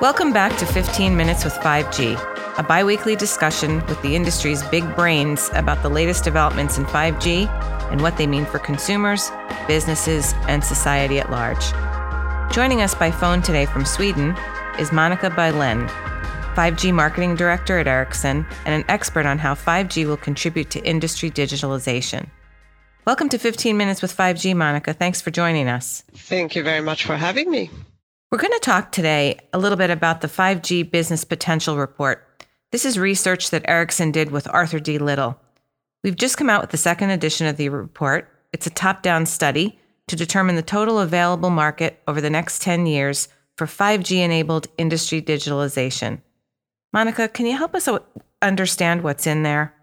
Welcome back to 15 Minutes with 5G, a bi weekly discussion with the industry's big brains about the latest developments in 5G and what they mean for consumers, businesses, and society at large. Joining us by phone today from Sweden is Monika Byléhn, 5G Marketing Director at Ericsson and an expert on how 5G will contribute to industry digitalization. Welcome to 15 Minutes with 5G, Monika. Thanks for joining us. Thank you very much for having me. We're going to talk today a little bit about the 5G Business Potential Report. This is research that Ericsson did with Arthur D. Little. We've just come out with the second edition of the report. It's a top down study to determine the total available market over the next 10 years for 5G enabled industry digitalization. Monika, can you help us understand what's in there?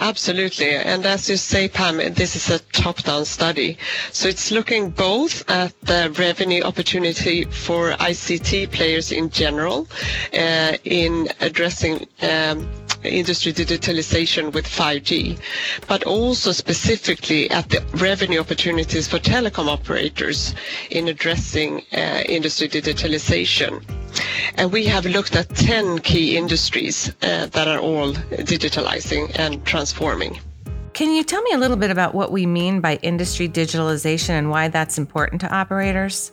Absolutely. And as you say, Pam, this is a top-down study. So it's looking both at the revenue opportunity for ICT players in general uh, in addressing um, industry digitalization with 5G, but also specifically at the revenue opportunities for telecom operators in addressing uh, industry digitalization. And we have looked at 10 key industries uh, that are all digitalizing and transforming. Can you tell me a little bit about what we mean by industry digitalization and why that's important to operators?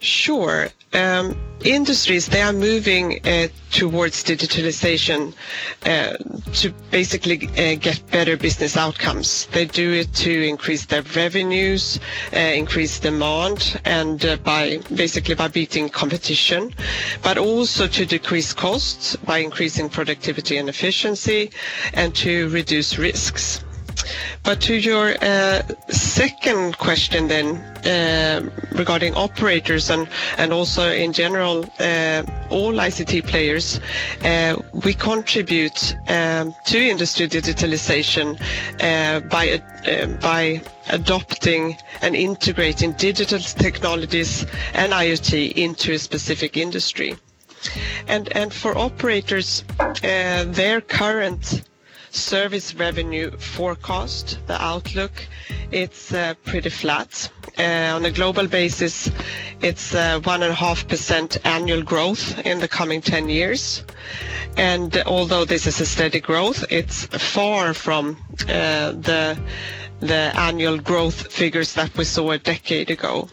Sure. Um, industries, they are moving uh, towards digitalization uh, to basically uh, get better business outcomes. They do it to increase their revenues, uh, increase demand, and uh, by basically by beating competition, but also to decrease costs by increasing productivity and efficiency, and to reduce risks. But to your uh, second question then, uh, regarding operators and, also in general, uh, all ICT players, we contribute um, to industry digitalization by, by adopting and integrating digital technologies and IoT into a specific industry. And, and for operators, their current service revenue forecast, the outlook, it's uh, pretty flat. Uh, on a global basis, it's 1.5% uh, annual growth in the coming 10 years. And although this is a steady growth, it's far from the annual growth figures that we saw a decade ago.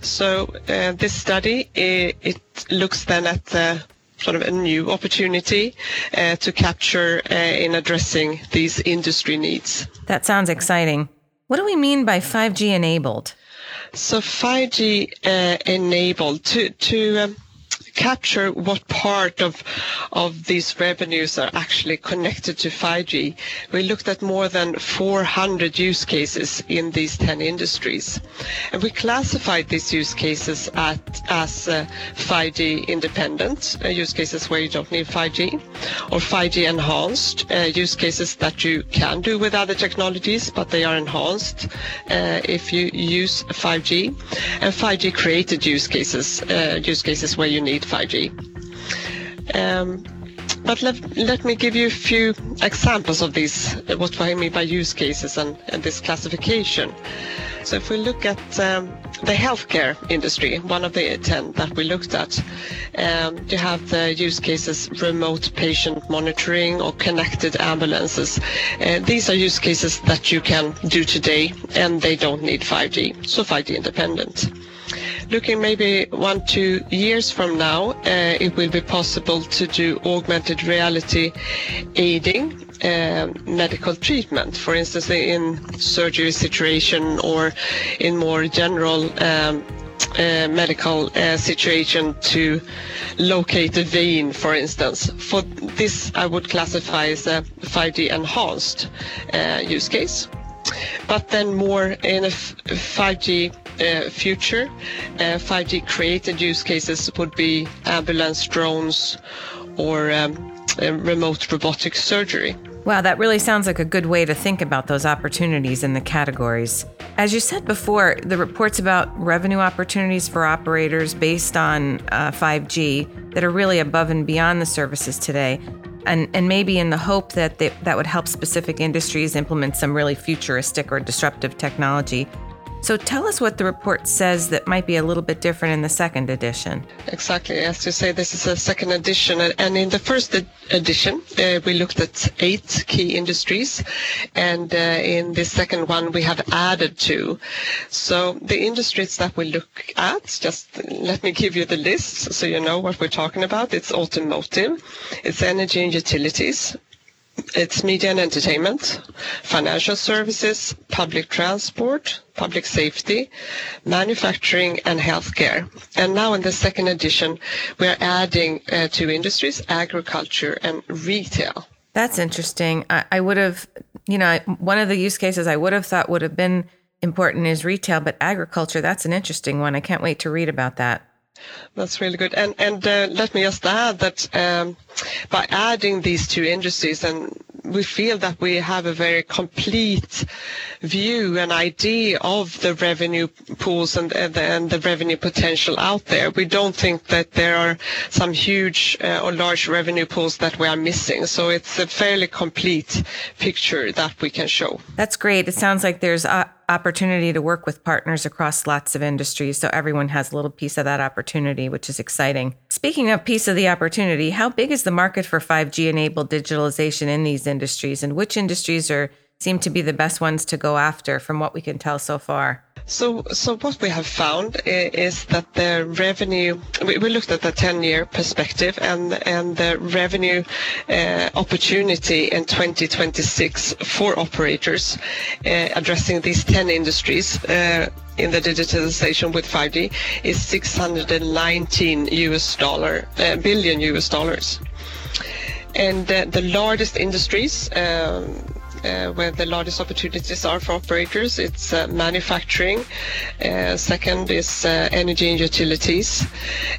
So this study, it, looks then at the sort of a new opportunity uh, to capture uh, in addressing these industry needs. That sounds exciting. What do we mean by 5G enabled? So 5G uh, enabled to to um, capture what part of of these revenues are actually connected to 5G. We looked at more than 400 use cases in these 10 industries. And we classified these use cases as uh, 5G independent, uh, use cases where you don't need 5G, or 5G enhanced, uh, use cases that you can do with other technologies, but they are enhanced uh, if you use 5G, and 5G created use cases, uh, use cases where you need 5G. Um, but let, let me give you a few examples of these, what I mean by use cases and, and this classification. So if we look at um, the healthcare industry, one of the 10 that we looked at, um, you have the use cases remote patient monitoring or connected ambulances. Uh, these are use cases that you can do today and they don't need 5G, so 5G independent looking maybe one, two years from now, uh, it will be possible to do augmented reality aiding uh, medical treatment, for instance, in surgery situation or in more general um, uh, medical uh, situation to locate a vein, for instance. For this, I would classify as a 5G enhanced uh, use case. But then more in a 5G uh, future, uh, 5G created use cases would be ambulance drones or um, uh, remote robotic surgery. Wow, that really sounds like a good way to think about those opportunities in the categories. As you said before, the reports about revenue opportunities for operators based on uh, 5G that are really above and beyond the services today, and, and maybe in the hope that they, that would help specific industries implement some really futuristic or disruptive technology. So tell us what the report says that might be a little bit different in the second edition. Exactly. As you say, this is a second edition. And in the first edition, uh, we looked at eight key industries. And uh, in the second one, we have added two. So the industries that we look at, just let me give you the list so you know what we're talking about. It's automotive, it's energy and utilities, it's media and entertainment, financial services, public transport, public safety, manufacturing, and healthcare. And now in the second edition, we are adding uh, two industries, agriculture and retail. That's interesting. I would have, you know, one of the use cases I would have thought would have been important is retail, but agriculture, that's an interesting one. I can't wait to read about that. That's really good. And and uh, let me just add that um, by adding these two industries, and we feel that we have a very complete view and idea of the revenue pools and, and, the, and the revenue potential out there. We don't think that there are some huge uh, or large revenue pools that we are missing. So it's a fairly complete picture that we can show. That's great. It sounds like there's a opportunity to work with partners across lots of industries so everyone has a little piece of that opportunity which is exciting. Speaking of piece of the opportunity how big is the market for 5g enabled digitalization in these industries and which industries are seem to be the best ones to go after from what we can tell so far so, so what we have found is that the revenue, we, looked at the 10-year perspective and, and the revenue uh, opportunity in 2026 for operators uh, addressing these 10 industries uh, in the digitalization with 5G is 619 US dollar, uh, billion US dollars. And the largest industries um, uh, where the largest opportunities are for operators. It's uh, manufacturing. Uh, second is energy and utilities.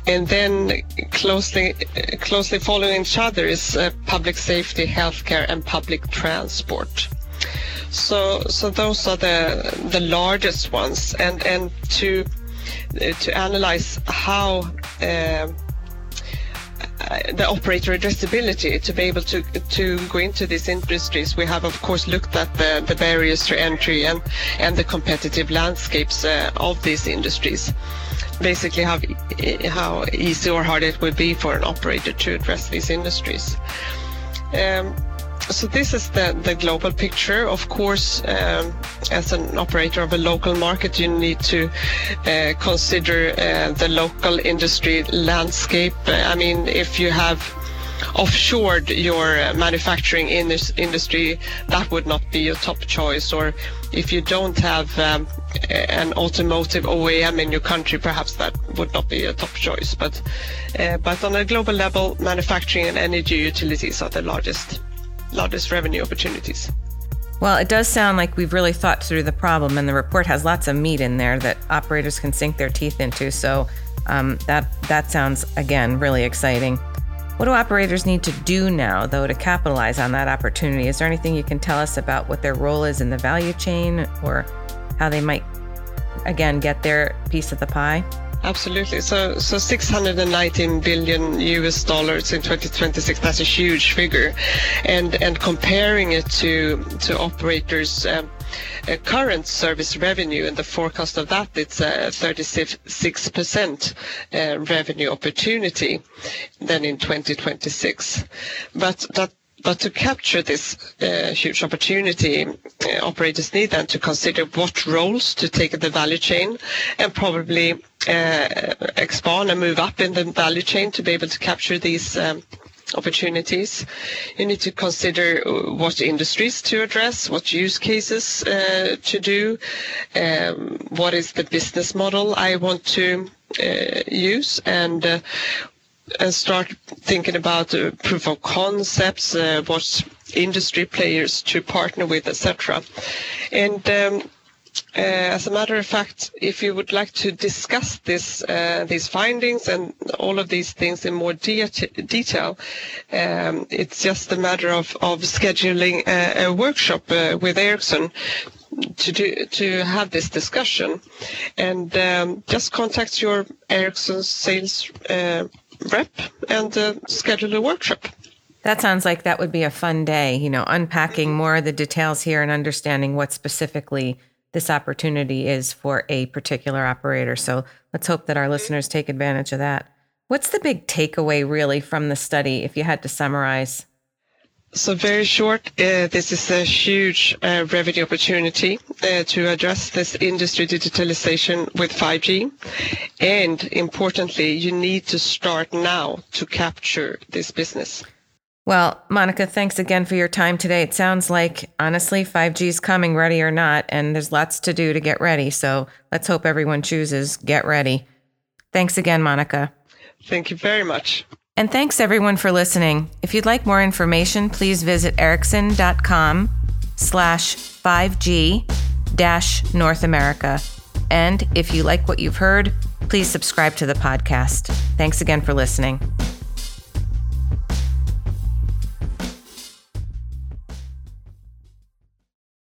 And then closely closely following each other is public safety, healthcare, and public transport. So so those are the the largest ones. And and to to analyze how uh, the operator addressability to be able to to go into these industries. We have of course looked at the, the barriers to entry and and the competitive landscapes uh, of these industries. Basically, how how easy or hard it would be for an operator to address these industries. Um, so this is the, the global picture. Of course, um, as an operator of a local market, you need to uh, consider uh, the local industry landscape. I mean, if you have offshored your uh, manufacturing in this industry, that would not be your top choice. Or if you don't have um, an automotive OEM in your country, perhaps that would not be a top choice. But, uh, but on a global level, manufacturing and energy utilities are the largest largest revenue opportunities. Well, it does sound like we've really thought through the problem, and the report has lots of meat in there that operators can sink their teeth into. So um, that that sounds again really exciting. What do operators need to do now, though, to capitalize on that opportunity? Is there anything you can tell us about what their role is in the value chain, or how they might again get their piece of the pie? Absolutely. So, so 619 billion US dollars in 2026. That's a huge figure, and and comparing it to to operators. Um, uh, current service revenue and the forecast of that, it's a 36% uh, revenue opportunity then in 2026. But that but to capture this uh, huge opportunity, uh, operators need then to consider what roles to take in the value chain and probably uh, expand and move up in the value chain to be able to capture these um, opportunities. You need to consider what industries to address, what use cases to do, um, what is the business model I want to use, and and start thinking about uh, proof of concepts, uh, what industry players to partner with, etc. And um, uh, as a matter of fact, if you would like to discuss this, uh, these findings and all of these things in more de- detail, um, it's just a matter of, of scheduling a, a workshop uh, with Ericsson to do to have this discussion, and um, just contact your Ericsson sales uh, rep and uh, schedule a workshop. That sounds like that would be a fun day, you know, unpacking more of the details here and understanding what specifically this opportunity is for a particular operator. So let's hope that our listeners take advantage of that. What's the big takeaway really from the study if you had to summarize? So very short, uh, this is a huge uh, revenue opportunity uh, to address this industry digitalization with 5G. And importantly, you need to start now to capture this business. Well, Monika, thanks again for your time today. It sounds like, honestly, 5G is coming, ready or not, and there's lots to do to get ready. So let's hope everyone chooses get ready. Thanks again, Monika. Thank you very much. And thanks everyone for listening. If you'd like more information, please visit ericsson.com slash 5G dash North America. And if you like what you've heard, please subscribe to the podcast. Thanks again for listening.